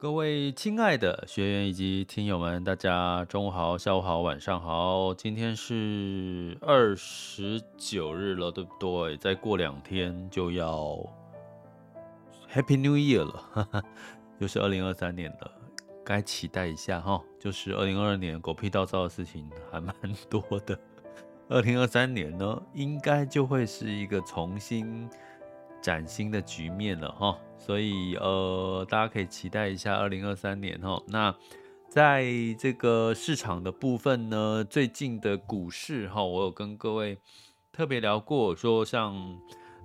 各位亲爱的学员以及听友们，大家中午好、下午好、晚上好。今天是二十九日了，对不对？再过两天就要 Happy New Year 了，哈哈，又是二零二三年了，该期待一下哈。就是二零二二年狗屁倒灶的事情还蛮多的，二零二三年呢，应该就会是一个重新。崭新的局面了哈，所以呃，大家可以期待一下二零二三年哈。那在这个市场的部分呢，最近的股市哈，我有跟各位特别聊过，说像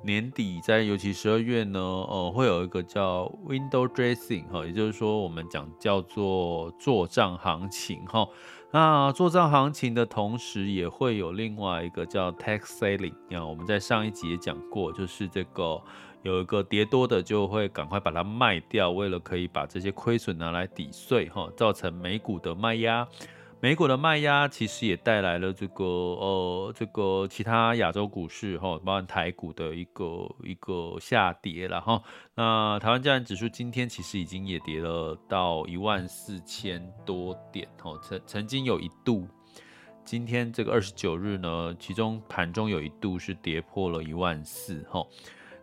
年底在尤其十二月呢，呃，会有一个叫 window dressing 哈，也就是说我们讲叫做做账行情哈。那做账行情的同时，也会有另外一个叫 tax selling。啊，我们在上一集也讲过，就是这个有一个跌多的，就会赶快把它卖掉，为了可以把这些亏损拿来抵税，哈，造成美股的卖压。美股的卖压其实也带来了这个呃这个其他亚洲股市哈，包含台股的一个一个下跌了哈。那台湾加权指数今天其实已经也跌了到一万四千多点哈，曾曾经有一度，今天这个二十九日呢，其中盘中有一度是跌破了一万四哈。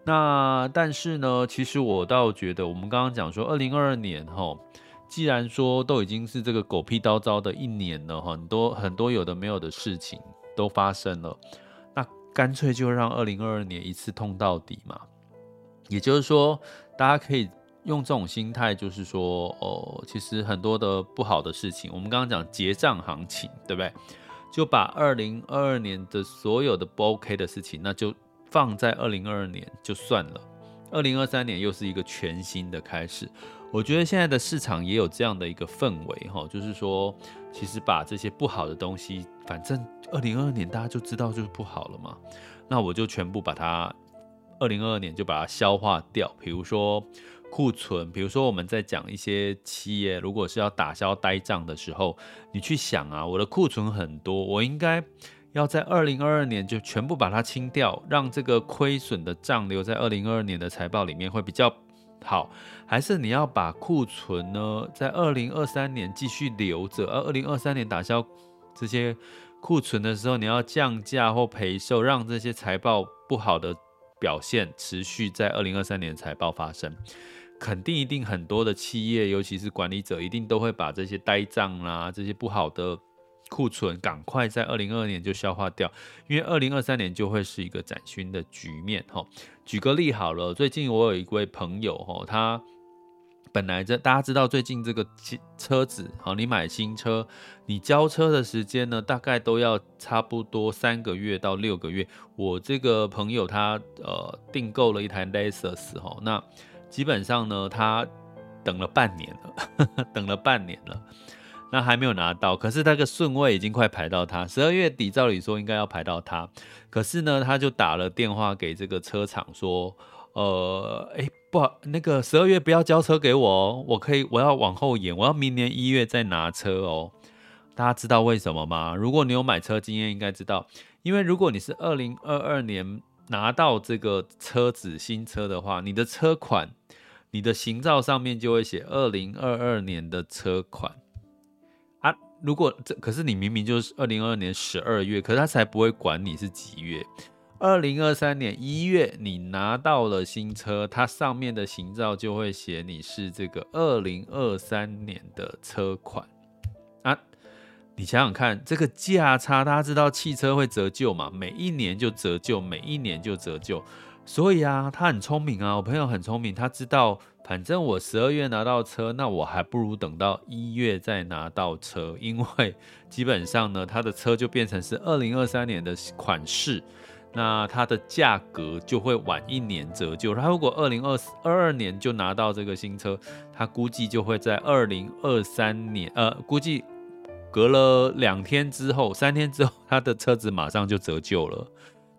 那但是呢，其实我倒觉得，我们刚刚讲说二零二二年哈。既然说都已经是这个狗屁叨叨的一年了，很多很多有的没有的事情都发生了，那干脆就让二零二二年一次痛到底嘛。也就是说，大家可以用这种心态，就是说，哦，其实很多的不好的事情，我们刚刚讲结账行情，对不对？就把二零二二年的所有的不 OK 的事情，那就放在二零二二年就算了。二零二三年又是一个全新的开始。我觉得现在的市场也有这样的一个氛围哈，就是说，其实把这些不好的东西，反正二零二二年大家就知道就是不好了嘛，那我就全部把它二零二二年就把它消化掉。比如说库存，比如说我们在讲一些企业，如果是要打消呆账的时候，你去想啊，我的库存很多，我应该要在二零二二年就全部把它清掉，让这个亏损的账留在二零二二年的财报里面会比较。好，还是你要把库存呢，在二零二三年继续留着，而二零二三年打消这些库存的时候，你要降价或赔售，让这些财报不好的表现持续在二零二三年财报发生，肯定一定很多的企业，尤其是管理者，一定都会把这些呆账啦，这些不好的。库存赶快在二零二二年就消化掉，因为二零二三年就会是一个崭新的局面哈。举个例好了，最近我有一位朋友哈，他本来这大家知道最近这个车子好，你买新车，你交车的时间呢，大概都要差不多三个月到六个月。我这个朋友他呃订购了一台 Lexus 哈，那基本上呢，他等了半年了，等了半年了。那还没有拿到，可是那个顺位已经快排到他。十二月底照理说应该要排到他，可是呢，他就打了电话给这个车厂说，呃，哎，不好，那个十二月不要交车给我哦，我可以，我要往后延，我要明年一月再拿车哦。大家知道为什么吗？如果你有买车经验，应该知道，因为如果你是二零二二年拿到这个车子新车的话，你的车款，你的行照上面就会写二零二二年的车款。如果这可是你明明就是二零二二年十二月，可是他才不会管你是几月。二零二三年一月你拿到了新车，它上面的行照就会写你是这个二零二三年的车款啊。你想想看，这个价差，大家知道汽车会折旧嘛？每一年就折旧，每一年就折旧。所以啊，他很聪明啊，我朋友很聪明，他知道，反正我十二月拿到车，那我还不如等到一月再拿到车，因为基本上呢，他的车就变成是二零二三年的款式，那它的价格就会晚一年折旧。他如果二零二二年就拿到这个新车，他估计就会在二零二三年，呃，估计隔了两天之后、三天之后，他的车子马上就折旧了。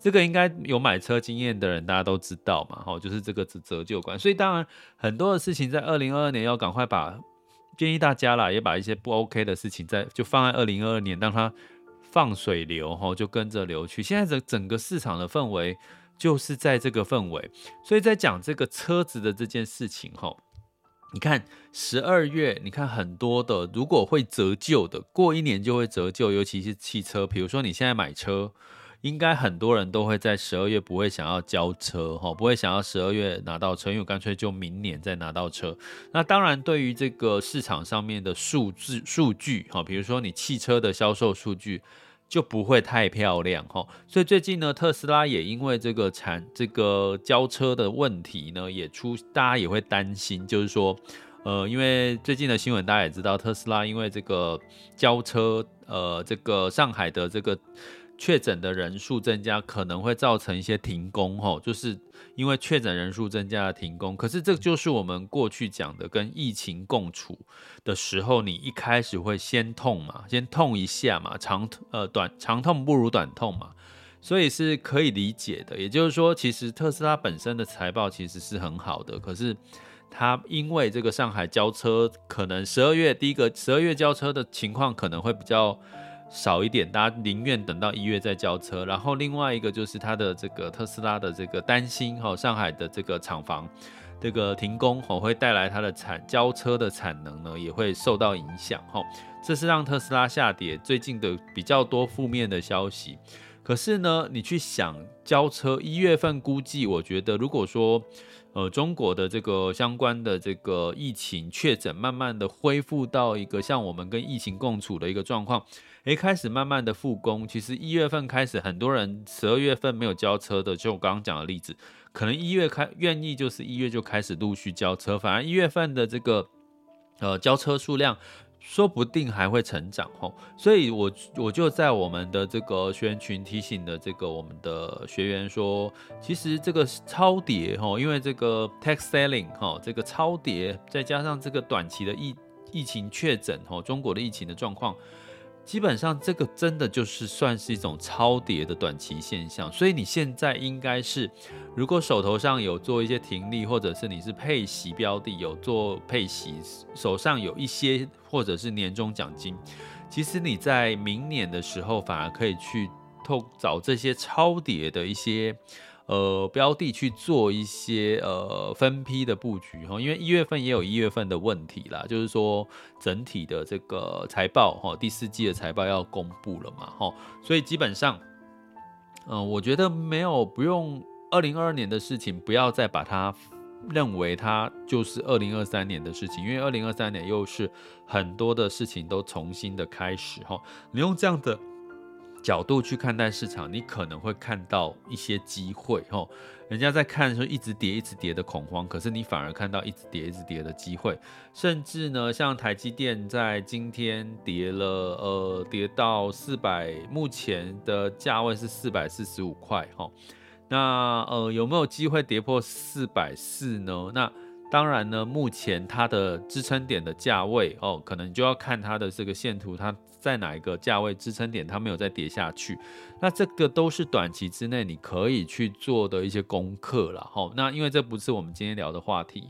这个应该有买车经验的人，大家都知道嘛，哈，就是这个折折旧款。所以当然很多的事情在二零二二年要赶快把建议大家啦，也把一些不 OK 的事情在就放在二零二二年，让它放水流，哈，就跟着流去。现在整整个市场的氛围就是在这个氛围，所以在讲这个车子的这件事情，哈，你看十二月，你看很多的如果会折旧的，过一年就会折旧，尤其是汽车，比如说你现在买车。应该很多人都会在十二月不会想要交车哈，不会想要十二月拿到车，因为干脆就明年再拿到车。那当然，对于这个市场上面的数字数据哈，比如说你汽车的销售数据就不会太漂亮哈。所以最近呢，特斯拉也因为这个产这个交车的问题呢，也出大家也会担心，就是说，呃，因为最近的新闻大家也知道，特斯拉因为这个交车，呃，这个上海的这个。确诊的人数增加可能会造成一些停工，吼，就是因为确诊人数增加了停工。可是这就是我们过去讲的，跟疫情共处的时候，你一开始会先痛嘛，先痛一下嘛，长呃短长痛不如短痛嘛，所以是可以理解的。也就是说，其实特斯拉本身的财报其实是很好的，可是它因为这个上海交车，可能十二月第一个十二月交车的情况可能会比较。少一点，大家宁愿等到一月再交车。然后另外一个就是它的这个特斯拉的这个担心哈，上海的这个厂房这个停工哈，会带来它的产交车的产能呢也会受到影响哈。这是让特斯拉下跌最近的比较多负面的消息。可是呢，你去想交车一月份估计，我觉得如果说呃中国的这个相关的这个疫情确诊慢慢的恢复到一个像我们跟疫情共处的一个状况。诶，开始慢慢的复工。其实一月份开始，很多人十二月份没有交车的，就我刚刚讲的例子，可能一月开愿意，就是一月就开始陆续交车。反而一月份的这个呃交车数量，说不定还会成长吼。所以我我就在我们的这个学员群提醒的这个我们的学员说，其实这个超跌吼，因为这个 tax selling 哈，这个超跌，再加上这个短期的疫疫情确诊吼，中国的疫情的状况。基本上这个真的就是算是一种超跌的短期现象，所以你现在应该是，如果手头上有做一些停利，或者是你是配息标的有做配息，手上有一些或者是年终奖金，其实你在明年的时候反而可以去透找这些超跌的一些。呃，标的去做一些呃分批的布局哈，因为一月份也有一月份的问题啦，就是说整体的这个财报哈，第四季的财报要公布了嘛哈，所以基本上，嗯、我觉得没有不用二零二二年的事情，不要再把它认为它就是二零二三年的事情，因为二零二三年又是很多的事情都重新的开始哈，你用这样的。角度去看待市场，你可能会看到一些机会吼。人家在看的时候一直跌、一直跌的恐慌，可是你反而看到一直跌、一直跌的机会。甚至呢，像台积电在今天跌了，呃，跌到四百，目前的价位是四百四十五块哈。那呃，有没有机会跌破四百四呢？那当然呢，目前它的支撑点的价位哦，可能就要看它的这个线图它。在哪一个价位支撑点，它没有再跌下去，那这个都是短期之内你可以去做的一些功课了哈。那因为这不是我们今天聊的话题，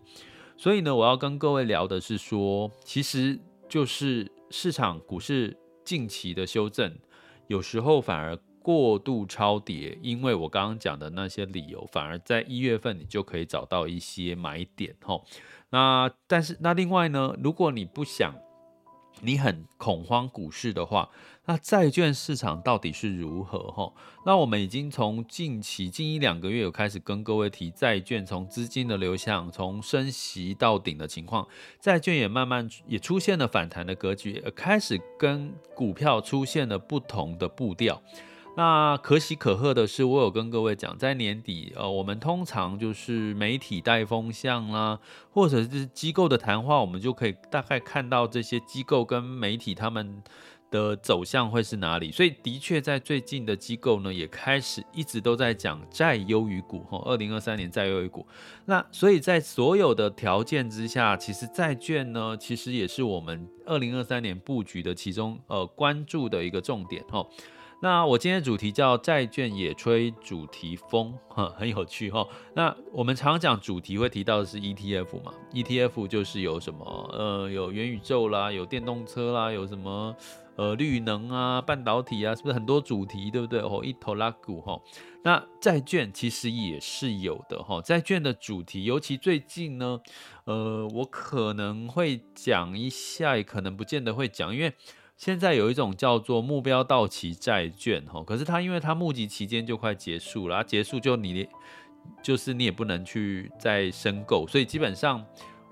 所以呢，我要跟各位聊的是说，其实就是市场股市近期的修正，有时候反而过度超跌，因为我刚刚讲的那些理由，反而在一月份你就可以找到一些买点哈。那但是那另外呢，如果你不想你很恐慌股市的话，那债券市场到底是如何？哈，那我们已经从近期近一两个月有开始跟各位提债券，从资金的流向，从升息到顶的情况，债券也慢慢也出现了反弹的格局，开始跟股票出现了不同的步调。那可喜可贺的是，我有跟各位讲，在年底，呃，我们通常就是媒体带风向啦，或者是机构的谈话，我们就可以大概看到这些机构跟媒体他们的走向会是哪里。所以，的确在最近的机构呢，也开始一直都在讲债优于股，哈，二零二三年债优于股。那所以在所有的条件之下，其实债券呢，其实也是我们二零二三年布局的其中呃关注的一个重点，哈。那我今天的主题叫债券也吹主题风，哈，很有趣哈。那我们常讲主题会提到的是 ETF 嘛，ETF 就是有什么，呃，有元宇宙啦，有电动车啦，有什么，呃，绿能啊，半导体啊，是不是很多主题，对不对？哦，一头拉股哈。那债券其实也是有的哈，债券的主题，尤其最近呢，呃，我可能会讲一下，也可能不见得会讲，因为。现在有一种叫做目标到期债券，哈，可是它因为它募集期间就快结束了，结束就你就是你也不能去再申购，所以基本上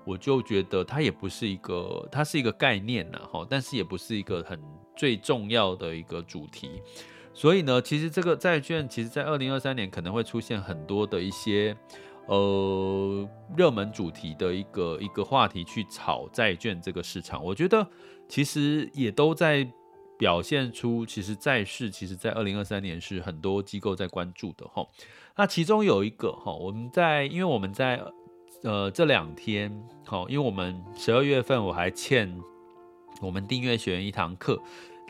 我就觉得它也不是一个，它是一个概念呐，哈，但是也不是一个很最重要的一个主题，所以呢，其实这个债券，其实在二零二三年可能会出现很多的一些呃热门主题的一个一个话题去炒债券这个市场，我觉得。其实也都在表现出，其实债市其实，在二零二三年是很多机构在关注的哈。那其中有一个哈，我们在因为我们在呃这两天哈，因为我们十二月份我还欠我们订阅学员一堂课。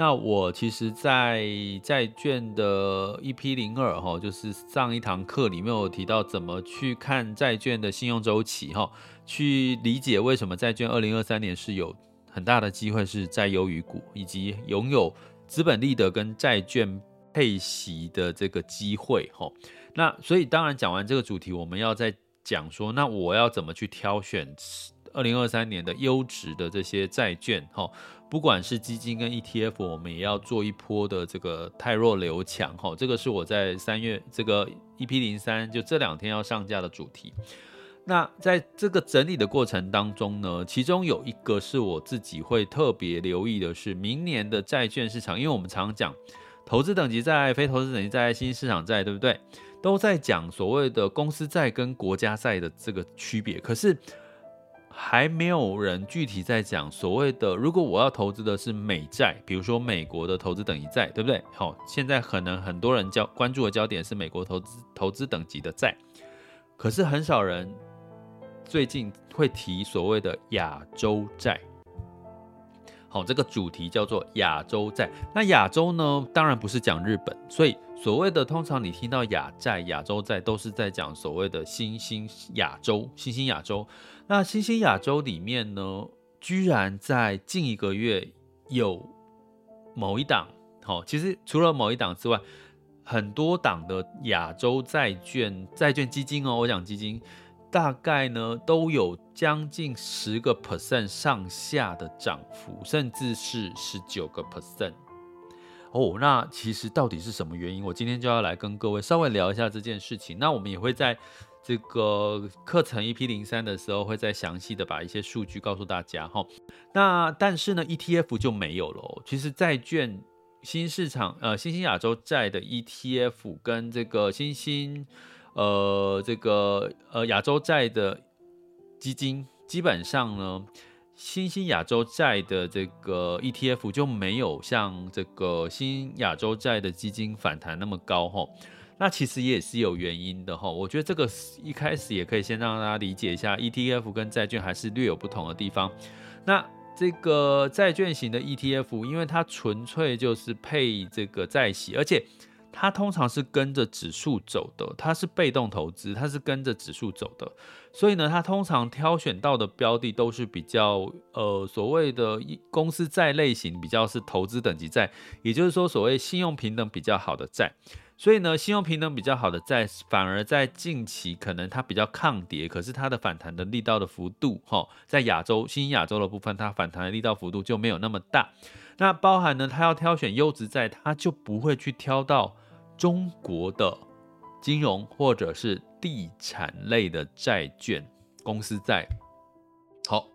那我其实，在债券的 EP 零二哈，就是上一堂课里面有提到怎么去看债券的信用周期哈，去理解为什么债券二零二三年是有。很大的机会是债优于股，以及拥有资本利得跟债券配息的这个机会，哈。那所以当然讲完这个主题，我们要再讲说，那我要怎么去挑选二零二三年的优质的这些债券，哈。不管是基金跟 ETF，我们也要做一波的这个汰弱留强，哈。这个是我在三月这个 EP 零三就这两天要上架的主题。那在这个整理的过程当中呢，其中有一个是我自己会特别留意的，是明年的债券市场，因为我们常常讲投资等级债、非投资等级债、新市场债，对不对？都在讲所谓的公司债跟国家债的这个区别，可是还没有人具体在讲所谓的，如果我要投资的是美债，比如说美国的投资等级债，对不对？好，现在可能很多人焦关注的焦点是美国投资投资等级的债，可是很少人。最近会提所谓的亚洲债，好，这个主题叫做亚洲债。那亚洲呢，当然不是讲日本，所以所谓的通常你听到亚债、亚洲债，都是在讲所谓的新兴亚洲、新兴亚洲。那新兴亚洲里面呢，居然在近一个月有某一档，好，其实除了某一档之外，很多档的亚洲债券、债券基金哦，我讲基金。大概呢都有将近十个 percent 上下的涨幅，甚至是十九个 percent。哦，那其实到底是什么原因？我今天就要来跟各位稍微聊一下这件事情。那我们也会在这个课程 EP 零三的时候，会再详细的把一些数据告诉大家哈。那但是呢，ETF 就没有了。其实债券新市场呃新兴亚洲债的 ETF 跟这个新兴。呃，这个呃亚洲债的基金基本上呢，新兴亚洲债的这个 ETF 就没有像这个新亚洲债的基金反弹那么高哈。那其实也是有原因的哈。我觉得这个一开始也可以先让大家理解一下，ETF 跟债券还是略有不同的地方。那这个债券型的 ETF，因为它纯粹就是配这个债息，而且。它通常是跟着指数走的，它是被动投资，它是跟着指数走的，所以呢，它通常挑选到的标的都是比较呃所谓的公司债类型，比较是投资等级债，也就是说所谓信用评等比较好的债。所以呢，信用评等比较好的债，反而在近期可能它比较抗跌，可是它的反弹的力道的幅度，哈，在亚洲新兴亚洲的部分，它反弹的力道幅度就没有那么大。那包含呢，它要挑选优质债，它就不会去挑到中国的金融或者是地产类的债券公司债。好，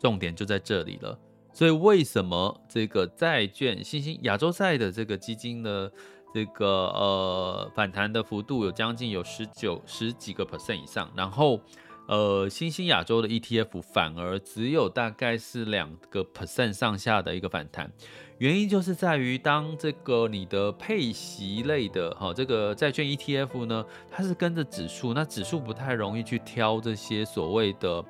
重点就在这里了。所以为什么这个债券新兴亚洲债的这个基金呢？这个呃反弹的幅度有将近有十九十几个 percent 以上，然后呃新兴亚洲的 ETF 反而只有大概是两个 percent 上下的一个反弹，原因就是在于当这个你的配息类的哈、哦、这个债券 ETF 呢，它是跟着指数，那指数不太容易去挑这些所谓的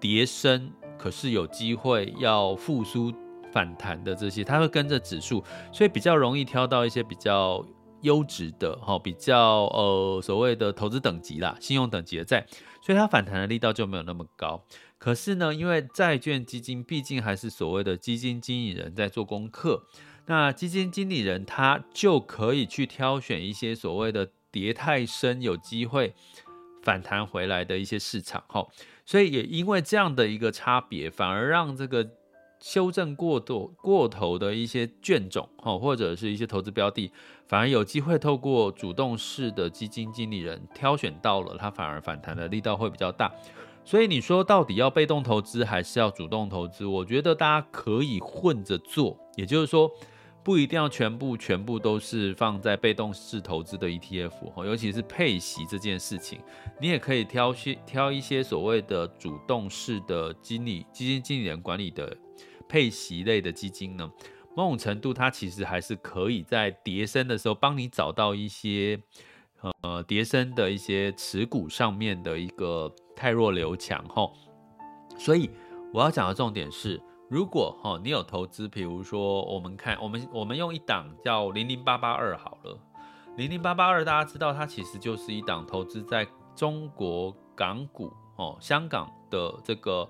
跌升，可是有机会要复苏。反弹的这些，它会跟着指数，所以比较容易挑到一些比较优质的哈，比较呃所谓的投资等级啦、信用等级的债，所以它反弹的力道就没有那么高。可是呢，因为债券基金毕竟还是所谓的基金经理人在做功课，那基金经理人他就可以去挑选一些所谓的跌太深有机会反弹回来的一些市场哈，所以也因为这样的一个差别，反而让这个。修正过多过头的一些券种，哈，或者是一些投资标的，反而有机会透过主动式的基金经理人挑选到了，它反而反弹的力道会比较大。所以你说到底要被动投资还是要主动投资？我觉得大家可以混着做，也就是说不一定要全部全部都是放在被动式投资的 ETF，哈，尤其是配息这件事情，你也可以挑些挑一些所谓的主动式的经理基金经理人管理的。配息类的基金呢，某种程度它其实还是可以在跌升的时候帮你找到一些呃跌升的一些持股上面的一个太弱留强哈。所以我要讲的重点是，如果哈你有投资，比如说我们看我们我们用一档叫零零八八二好了，零零八八二大家知道它其实就是一档投资在中国港股哦香港的这个。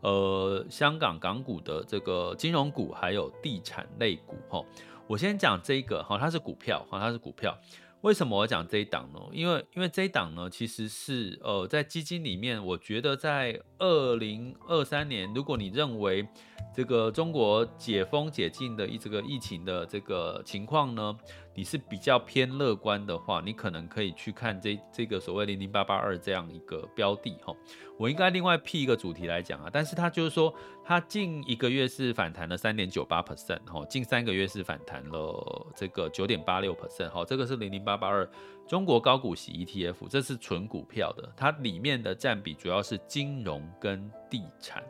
呃，香港港股的这个金融股还有地产类股，哈，我先讲这个，哈，它是股票，哈，它是股票。为什么我讲这一档呢？因为因为这一档呢，其实是呃，在基金里面，我觉得在二零二三年，如果你认为这个中国解封解禁的一这个疫情的这个情况呢，你是比较偏乐观的话，你可能可以去看这这个所谓零零八八二这样一个标的哈。我应该另外辟一个主题来讲啊，但是它就是说，它近一个月是反弹了三点九八 percent 哈，近三个月是反弹了这个九点八六 percent 哈，这个是零零八八二中国高股息 ETF，这是纯股票的，它里面的占比主要是金融跟地产。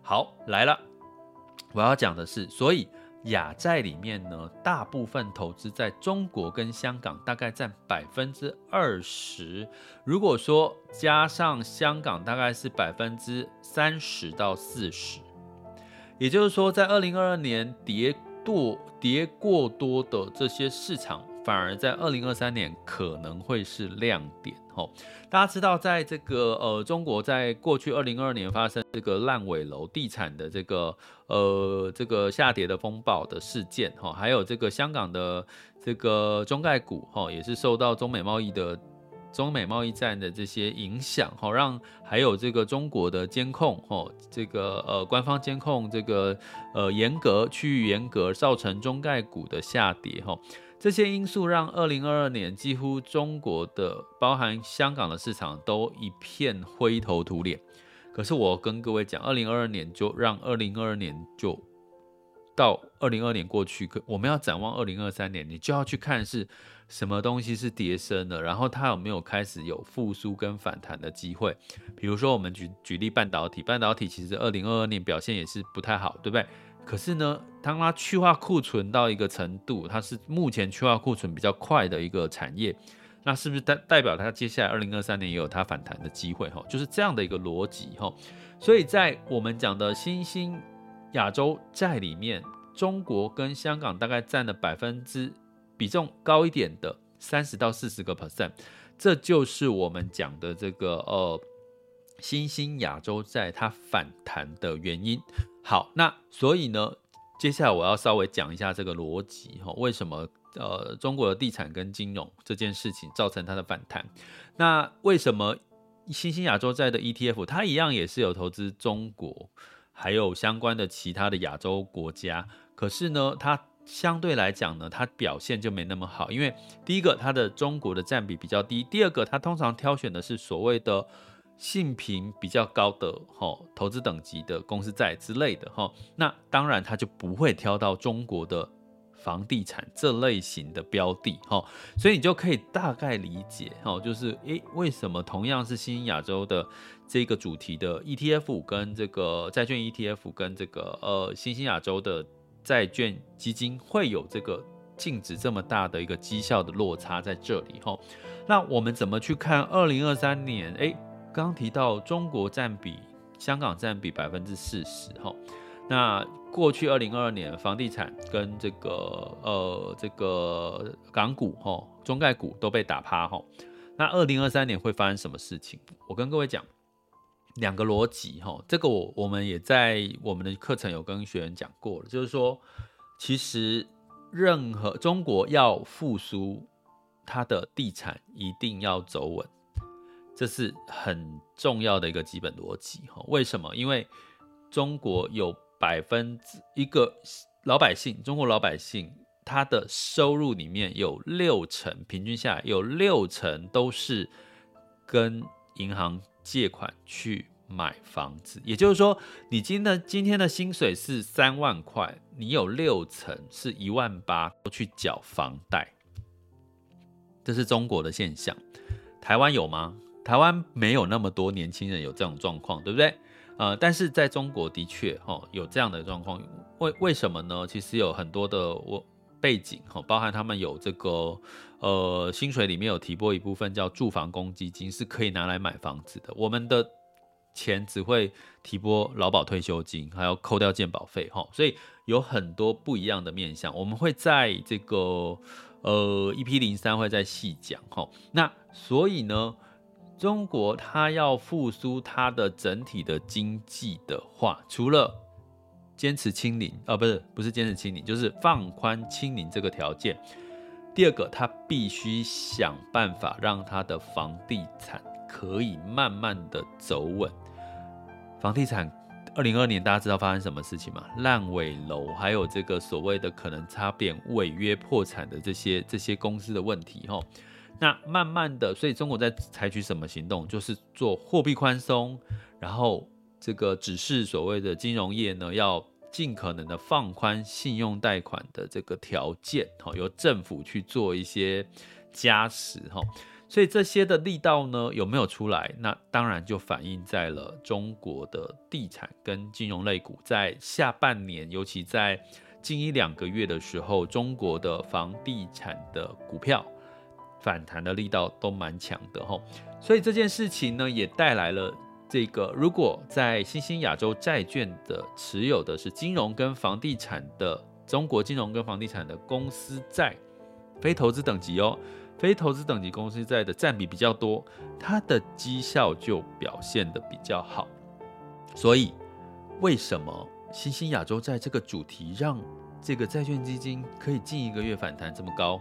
好，来了，我要讲的是，所以。雅债里面呢，大部分投资在中国跟香港，大概占百分之二十。如果说加上香港，大概是百分之三十到四十。也就是说，在二零二二年跌多跌过多的这些市场，反而在二零二三年可能会是亮点。吼，大家知道，在这个呃中国，在过去二零二二年发生这个烂尾楼地产的这个呃这个下跌的风暴的事件，哈，还有这个香港的这个中概股，哈，也是受到中美贸易的中美贸易战的这些影响，哈，让还有这个中国的监控，哈，这个呃官方监控这个呃严格区域严格，造成中概股的下跌，哈。这些因素让二零二二年几乎中国的，包含香港的市场都一片灰头土脸。可是我跟各位讲，二零二二年就让二零二二年就到二零二二年过去，可我们要展望二零二三年，你就要去看是什么东西是跌升的，然后它有没有开始有复苏跟反弹的机会。比如说我们举举例半导体，半导体其实二零二二年表现也是不太好，对不对？可是呢，当它去化库存到一个程度，它是目前去化库存比较快的一个产业，那是不是代代表它接下来二零二三年也有它反弹的机会？哈，就是这样的一个逻辑哈。所以在我们讲的新兴亚洲债里面，中国跟香港大概占了百分之比重高一点的三十到四十个 percent，这就是我们讲的这个呃新兴亚洲债它反弹的原因。好，那所以呢，接下来我要稍微讲一下这个逻辑哈，为什么呃中国的地产跟金融这件事情造成它的反弹？那为什么新兴亚洲债的 ETF 它一样也是有投资中国，还有相关的其他的亚洲国家，可是呢，它相对来讲呢，它表现就没那么好，因为第一个它的中国的占比比较低，第二个它通常挑选的是所谓的。性评比较高的哈投资等级的公司债之类的哈，那当然他就不会挑到中国的房地产这类型的标的哈，所以你就可以大概理解哈，就是诶为什么同样是新兴亚洲的这个主题的 ETF 跟这个债券 ETF 跟这个呃新兴亚洲的债券基金会有这个净值这么大的一个绩效的落差在这里哈，那我们怎么去看二零二三年诶？刚提到中国占比，香港占比百分之四十哈。那过去二零二二年房地产跟这个呃这个港股哈中概股都被打趴哈。那二零二三年会发生什么事情？我跟各位讲两个逻辑哈。这个我我们也在我们的课程有跟学员讲过了，就是说其实任何中国要复苏，它的地产一定要走稳。这是很重要的一个基本逻辑哈。为什么？因为中国有百分之一个老百姓，中国老百姓他的收入里面有六成，平均下来有六成都是跟银行借款去买房子。也就是说，你今天今天的薪水是三万块，你有六成是一万八都去缴房贷，这是中国的现象。台湾有吗？台湾没有那么多年轻人有这种状况，对不对？呃，但是在中国的确哈、有这样的状况，为为什么呢？其实有很多的我背景哈、包含他们有这个呃薪水里面有提拨一部分叫住房公积金，是可以拿来买房子的。我们的钱只会提拨劳保退休金，还要扣掉健保费哈、所以有很多不一样的面向。我们会在这个呃 EP 零三会再细讲哈、那所以呢？中国它要复苏它的整体的经济的话，除了坚持清零啊，不是不是坚持清零，就是放宽清零这个条件。第二个，它必须想办法让它的房地产可以慢慢的走稳。房地产二零二年大家知道发生什么事情吗？烂尾楼，还有这个所谓的可能差点违约破产的这些这些公司的问题，哈。那慢慢的，所以中国在采取什么行动？就是做货币宽松，然后这个指示所谓的金融业呢，要尽可能的放宽信用贷款的这个条件，哈，由政府去做一些加持，哈。所以这些的力道呢，有没有出来？那当然就反映在了中国的地产跟金融类股，在下半年，尤其在近一两个月的时候，中国的房地产的股票。反弹的力道都蛮强的哈，所以这件事情呢，也带来了这个，如果在新兴亚洲债券的持有的是金融跟房地产的中国金融跟房地产的公司债，非投资等级哦，非投资等级公司债的占比比较多，它的绩效就表现得比较好。所以，为什么新兴亚洲债这个主题让这个债券基金可以近一个月反弹这么高？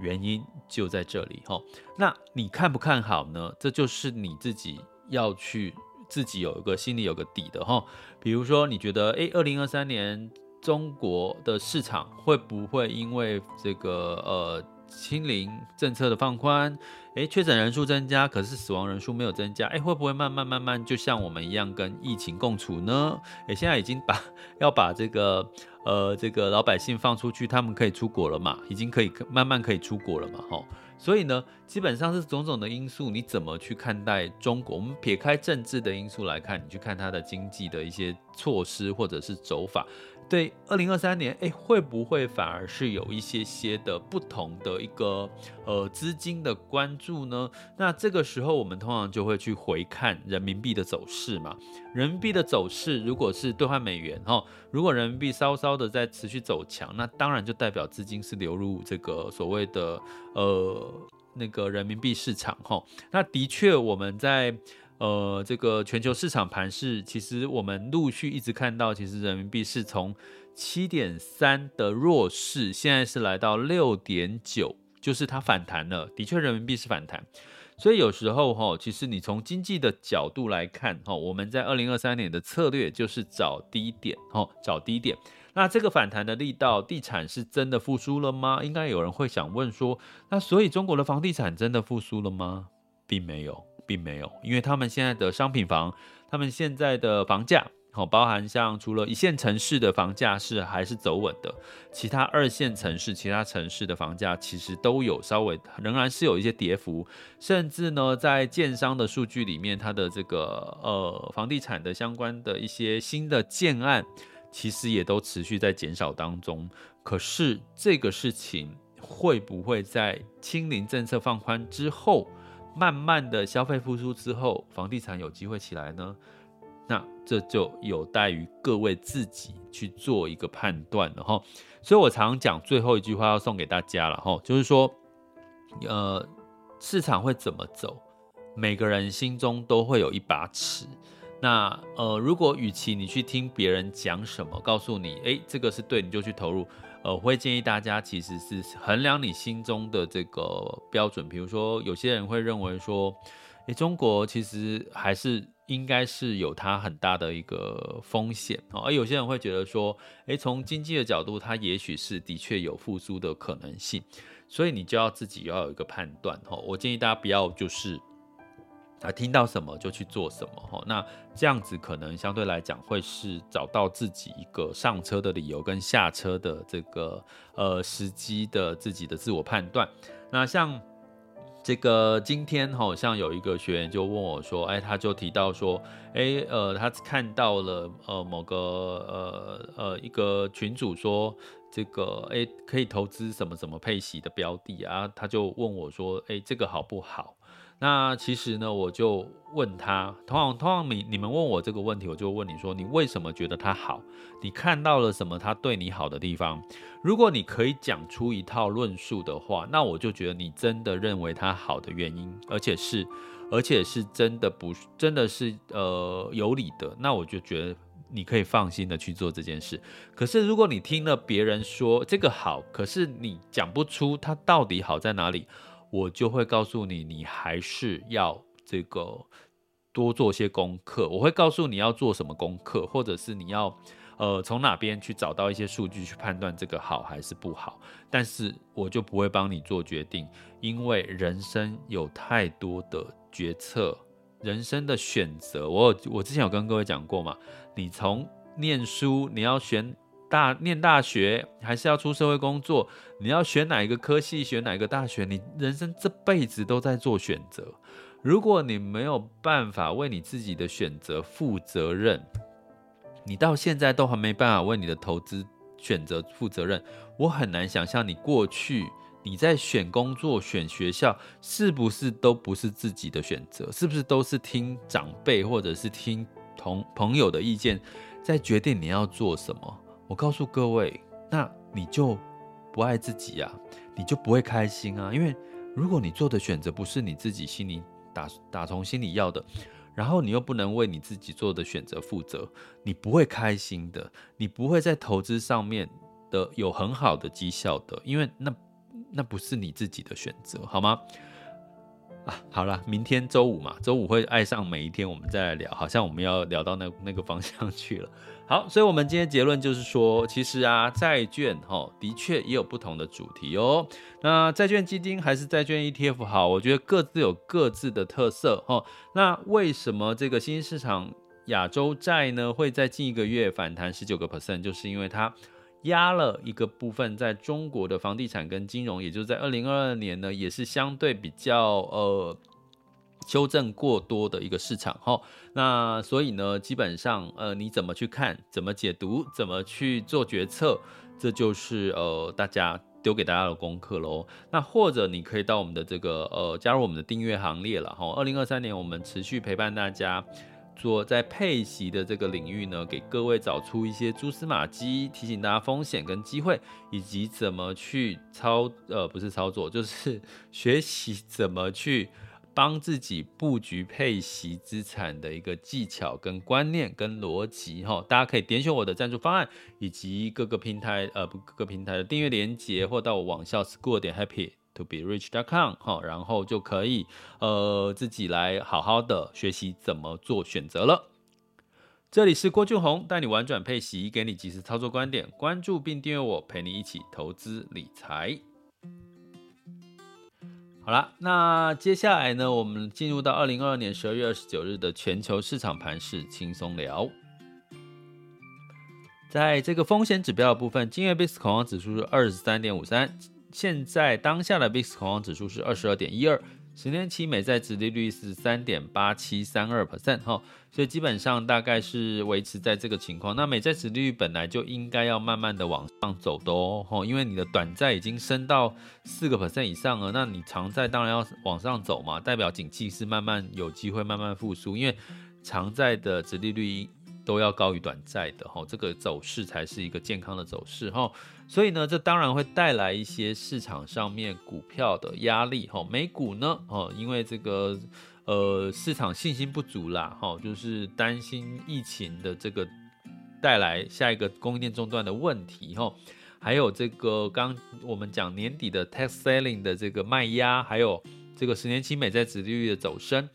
原因就在这里哈，那你看不看好呢？这就是你自己要去自己有一个心里有个底的哈。比如说，你觉得诶，二零二三年中国的市场会不会因为这个呃清零政策的放宽，诶，确诊人数增加，可是死亡人数没有增加，诶，会不会慢慢慢慢就像我们一样跟疫情共处呢？诶，现在已经把 要把这个。呃，这个老百姓放出去，他们可以出国了嘛？已经可以慢慢可以出国了嘛？哈，所以呢，基本上是种种的因素，你怎么去看待中国？我们撇开政治的因素来看，你去看它的经济的一些措施或者是走法，对二零二三年，哎，会不会反而是有一些些的不同的一个呃资金的关注呢？那这个时候我们通常就会去回看人民币的走势嘛。人民币的走势如果是兑换美元哈，如果人民币稍稍的在持续走强，那当然就代表资金是流入这个所谓的呃那个人民币市场哈。那的确我们在。呃，这个全球市场盘势，其实我们陆续一直看到，其实人民币是从七点三的弱势，现在是来到六点九，就是它反弹了。的确，人民币是反弹。所以有时候哈，其实你从经济的角度来看哈，我们在二零二三年的策略就是找低点哈，找低点。那这个反弹的力道，地产是真的复苏了吗？应该有人会想问说，那所以中国的房地产真的复苏了吗？并没有。并没有，因为他们现在的商品房，他们现在的房价，好，包含像除了一线城市的房价是还是走稳的，其他二线城市、其他城市的房价其实都有稍微，仍然是有一些跌幅，甚至呢，在建商的数据里面，它的这个呃房地产的相关的一些新的建案，其实也都持续在减少当中。可是这个事情会不会在清零政策放宽之后？慢慢的消费复苏之后，房地产有机会起来呢？那这就有待于各位自己去做一个判断了哈。所以我常讲最后一句话要送给大家了哈，就是说，呃，市场会怎么走，每个人心中都会有一把尺。那呃，如果与其你去听别人讲什么，告诉你，诶，这个是对，你就去投入。呃，我会建议大家其实是衡量你心中的这个标准。比如说，有些人会认为说，诶，中国其实还是应该是有它很大的一个风险哦。而有些人会觉得说，诶，从经济的角度，它也许是的确有复苏的可能性。所以你就要自己要有一个判断哦。我建议大家不要就是。啊，听到什么就去做什么哈，那这样子可能相对来讲会是找到自己一个上车的理由跟下车的这个呃时机的自己的自我判断。那像这个今天好像有一个学员就问我说，哎，他就提到说，哎，呃，他看到了呃某个呃呃一个群主说这个哎可以投资什么什么配息的标的啊，他就问我说，哎，这个好不好？那其实呢，我就问他，同样同样你你们问我这个问题，我就问你说，你为什么觉得他好？你看到了什么他对你好的地方？如果你可以讲出一套论述的话，那我就觉得你真的认为他好的原因，而且是而且是真的不真的是呃有理的，那我就觉得你可以放心的去做这件事。可是如果你听了别人说这个好，可是你讲不出它到底好在哪里。我就会告诉你，你还是要这个多做些功课。我会告诉你要做什么功课，或者是你要呃从哪边去找到一些数据去判断这个好还是不好。但是我就不会帮你做决定，因为人生有太多的决策，人生的选择。我我之前有跟各位讲过嘛，你从念书你要选。大念大学还是要出社会工作？你要选哪一个科系，选哪一个大学？你人生这辈子都在做选择。如果你没有办法为你自己的选择负责任，你到现在都还没办法为你的投资选择负责任，我很难想象你过去你在选工作、选学校，是不是都不是自己的选择？是不是都是听长辈或者是听同朋友的意见，在决定你要做什么？我告诉各位，那你就不爱自己啊，你就不会开心啊。因为如果你做的选择不是你自己心里打打从心里要的，然后你又不能为你自己做的选择负责，你不会开心的，你不会在投资上面的有很好的绩效的，因为那那不是你自己的选择，好吗？啊，好了，明天周五嘛，周五会爱上每一天，我们再来聊。好像我们要聊到那那个方向去了。好，所以我们今天结论就是说，其实啊，债券哈，的确也有不同的主题哦。那债券基金还是债券 ETF 好，我觉得各自有各自的特色哈。那为什么这个新兴市场亚洲债呢，会在近一个月反弹十九个 percent，就是因为它。压了一个部分在中国的房地产跟金融，也就是在二零二二年呢，也是相对比较呃修正过多的一个市场哈。那所以呢，基本上呃，你怎么去看，怎么解读，怎么去做决策，这就是呃大家丢给大家的功课喽。那或者你可以到我们的这个呃加入我们的订阅行列了哈。二零二三年我们持续陪伴大家。做在配息的这个领域呢，给各位找出一些蛛丝马迹，提醒大家风险跟机会，以及怎么去操呃不是操作，就是学习怎么去帮自己布局配息资产的一个技巧跟观念跟逻辑哈。大家可以点选我的赞助方案，以及各个平台呃各个平台的订阅连接，或到我网校 school 点 happy。to be rich.com 哈，然后就可以呃自己来好好的学习怎么做选择了。这里是郭俊宏，带你玩转配息，给你即时操作观点，关注并订阅我，陪你一起投资理财。好了，那接下来呢，我们进入到二零二二年十二月二十九日的全球市场盘势轻松聊。在这个风险指标的部分，今日 VIX 恐慌指数是二十三点五三。现在当下的 VIX 恐慌指数是二十二点一二，十年期美债殖利率是三点八七三二 percent 哈，所以基本上大概是维持在这个情况。那美债殖利率本来就应该要慢慢的往上走的哦，因为你的短债已经升到四个 percent 以上了，那你长债当然要往上走嘛，代表景气是慢慢有机会慢慢复苏，因为长债的殖利率。都要高于短债的哈，这个走势才是一个健康的走势哈。所以呢，这当然会带来一些市场上面股票的压力哈。美股呢，哦，因为这个呃市场信心不足啦哈，就是担心疫情的这个带来下一个供应链中断的问题哈。还有这个刚我们讲年底的 tax selling 的这个卖压，还有这个十年期美债殖利率的走升。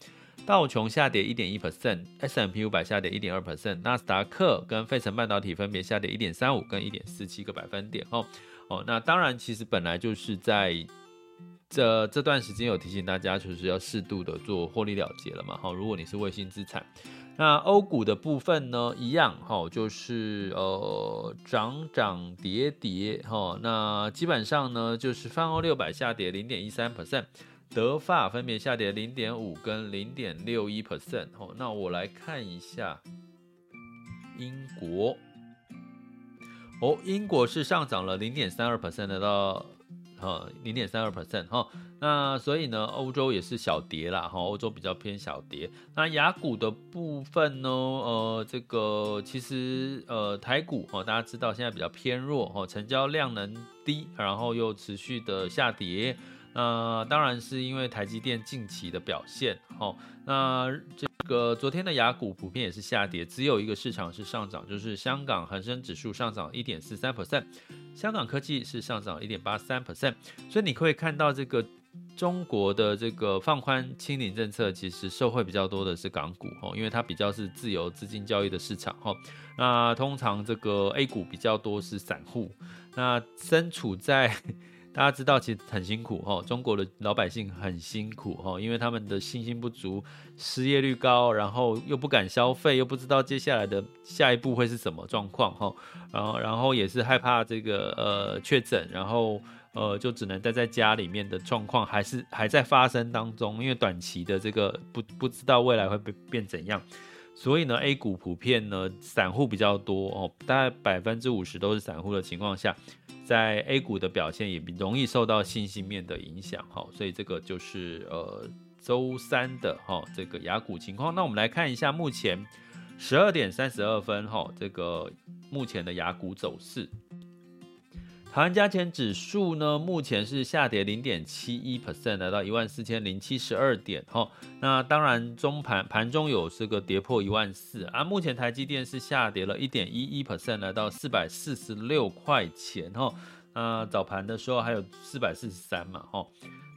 道琼下跌一点一 percent，S&P 五百下跌一点二 percent，纳斯达克跟费城半导体分别下跌一点三五跟一点四七个百分点。哦哦，那当然，其实本来就是在这这段时间有提醒大家，就是要适度的做获利了结了嘛。哈，如果你是卫星资产，那欧股的部分呢，一样哈，就是呃涨涨跌跌哈，那基本上呢，就是泛欧六百下跌零点一三 percent。德法分别下跌零点五跟零点六一 percent 哦，那我来看一下英国哦，英国是上涨了零点三二 percent 到呃零点三二 percent 哈，那所以呢，欧洲也是小跌啦哈，欧洲比较偏小跌。那雅股的部分呢，呃，这个其实呃台股哈，大家知道现在比较偏弱哈，成交量能低，然后又持续的下跌。那、当然是因为台积电近期的表现，哦，那这个昨天的雅股普遍也是下跌，只有一个市场是上涨，就是香港恒生指数上涨一点四三 percent，香港科技是上涨一点八三 percent，所以你可以看到这个中国的这个放宽清零政策，其实受惠比较多的是港股，哦，因为它比较是自由资金交易的市场，哦，那通常这个 A 股比较多是散户，那身处在。大家知道，其实很辛苦哈，中国的老百姓很辛苦哈，因为他们的信心不足，失业率高，然后又不敢消费，又不知道接下来的下一步会是什么状况哈，然后然后也是害怕这个呃确诊，然后呃就只能待在家里面的状况还是还在发生当中，因为短期的这个不不知道未来会变变怎样。所以呢，A 股普遍呢，散户比较多哦，大概百分之五十都是散户的情况下，在 A 股的表现也容易受到信息面的影响哈，所以这个就是呃周三的哈这个雅股情况。那我们来看一下目前十二点三十二分哈这个目前的雅股走势。台湾加权指数呢，目前是下跌零点七一 percent，来到一万四千零七十二点哈。那当然中盘盘中有这个跌破一万四啊。目前台积电是下跌了一点一一 percent，来到四百四十六块钱哈。那早盘的时候还有四百四十三嘛哈。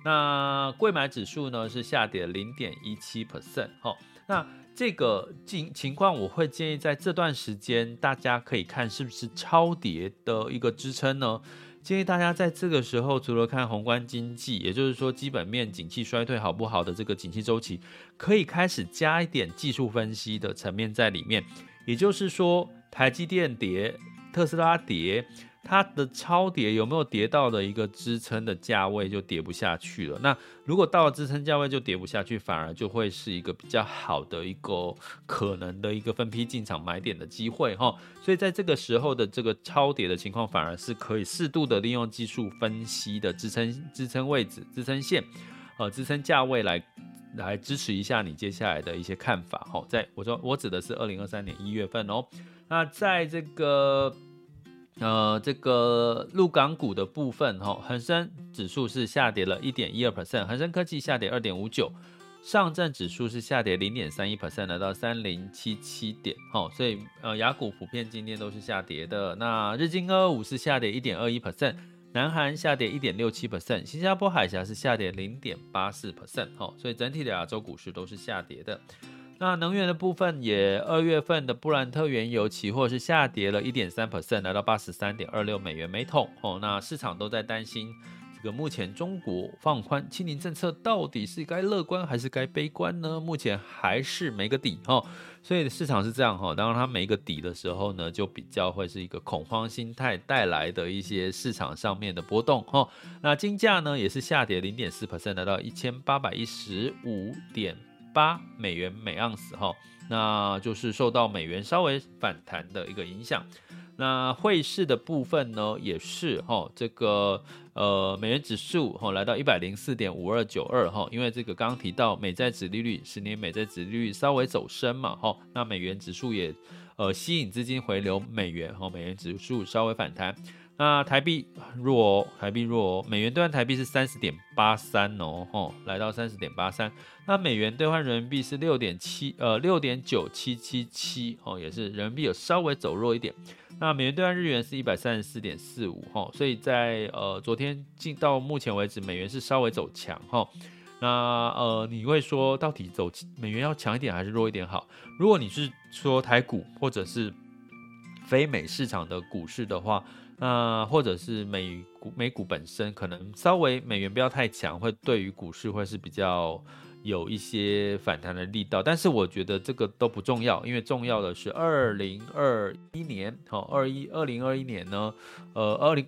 那柜买指数呢是下跌零点一七 percent 哈。那这个情情况，我会建议在这段时间，大家可以看是不是超跌的一个支撑呢？建议大家在这个时候，除了看宏观经济，也就是说基本面景气衰退好不好的这个景气周期，可以开始加一点技术分析的层面在里面。也就是说，台积电跌，特斯拉跌，它的超跌有没有跌到的一个支撑的价位就跌不下去了。那如果到了支撑价位就跌不下去，反而就会是一个比较好的一个可能的一个分批进场买点的机会哈。所以在这个时候的这个超跌的情况，反而是可以适度的利用技术分析的支撑支撑位置、支撑线，呃，支撑价位来来支持一下你接下来的一些看法哈。在我说我指的是二零二三年一月份哦。那在这个。呃，这个陆港股的部分，哈，恒生指数是下跌了一点一二 percent，恒生科技下跌二点五九，上证指数是下跌零点三一 percent，来到三零七七点，哈，所以呃，亚股普遍今天都是下跌的。那日经二二五是下跌一点二一 percent，南韩下跌一点六七 percent，新加坡海峡是下跌零点八四 percent，哈，所以整体的亚洲股市都是下跌的。那能源的部分也，二月份的布兰特原油期货是下跌了一点三 percent，来到八十三点二六美元每桶。哦，那市场都在担心这个目前中国放宽清零政策到底是该乐观还是该悲观呢？目前还是没个底哈，所以市场是这样哈。当它没个底的时候呢，就比较会是一个恐慌心态带来的一些市场上面的波动哈。那金价呢也是下跌零点四 percent，来到一千八百一十五点。八美元每盎司哈，那就是受到美元稍微反弹的一个影响。那汇市的部分呢，也是哈，这个呃美元指数哈来到一百零四点五二九二哈，因为这个刚刚提到美债殖利率十年美债殖利率稍微走升嘛哈，那美元指数也呃吸引资金回流美元哈，美元指数稍微反弹。那台币弱哦，台币弱哦，美元兑换台币是三十点八三哦，吼，来到三十点八三。那美元兑换人民币是六点七，呃，六点九七七七，哦，也是人民币有稍微走弱一点。那美元兑换日元是一百三十四点四五，哈，所以在呃昨天进到目前为止，美元是稍微走强，吼。那呃，你会说到底走美元要强一点还是弱一点好？如果你是说台股或者是非美市场的股市的话。那或者是美股，美股本身可能稍微美元不要太强，会对于股市会是比较有一些反弹的力道。但是我觉得这个都不重要，因为重要的是二零二一年，好，二一二零二一年呢，呃，二零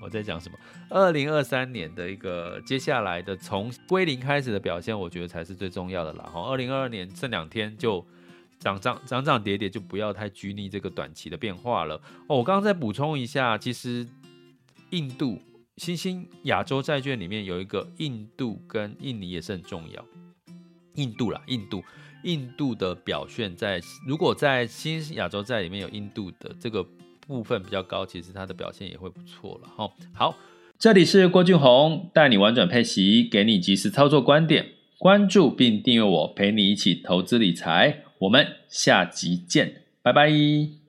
我在讲什么？二零二三年的一个接下来的从归零开始的表现，我觉得才是最重要的啦。好，二零二二年这两天就。涨涨涨涨跌跌，就不要太拘泥这个短期的变化了哦。我刚刚再补充一下，其实印度新兴亚洲债券里面有一个印度跟印尼也是很重要。印度啦，印度，印度的表现在如果在新兴亚洲债里面有印度的这个部分比较高，其实它的表现也会不错了哈。好，这里是郭俊宏带你玩转配息，给你及时操作观点，关注并订阅我，陪你一起投资理财。我们下集见，拜拜。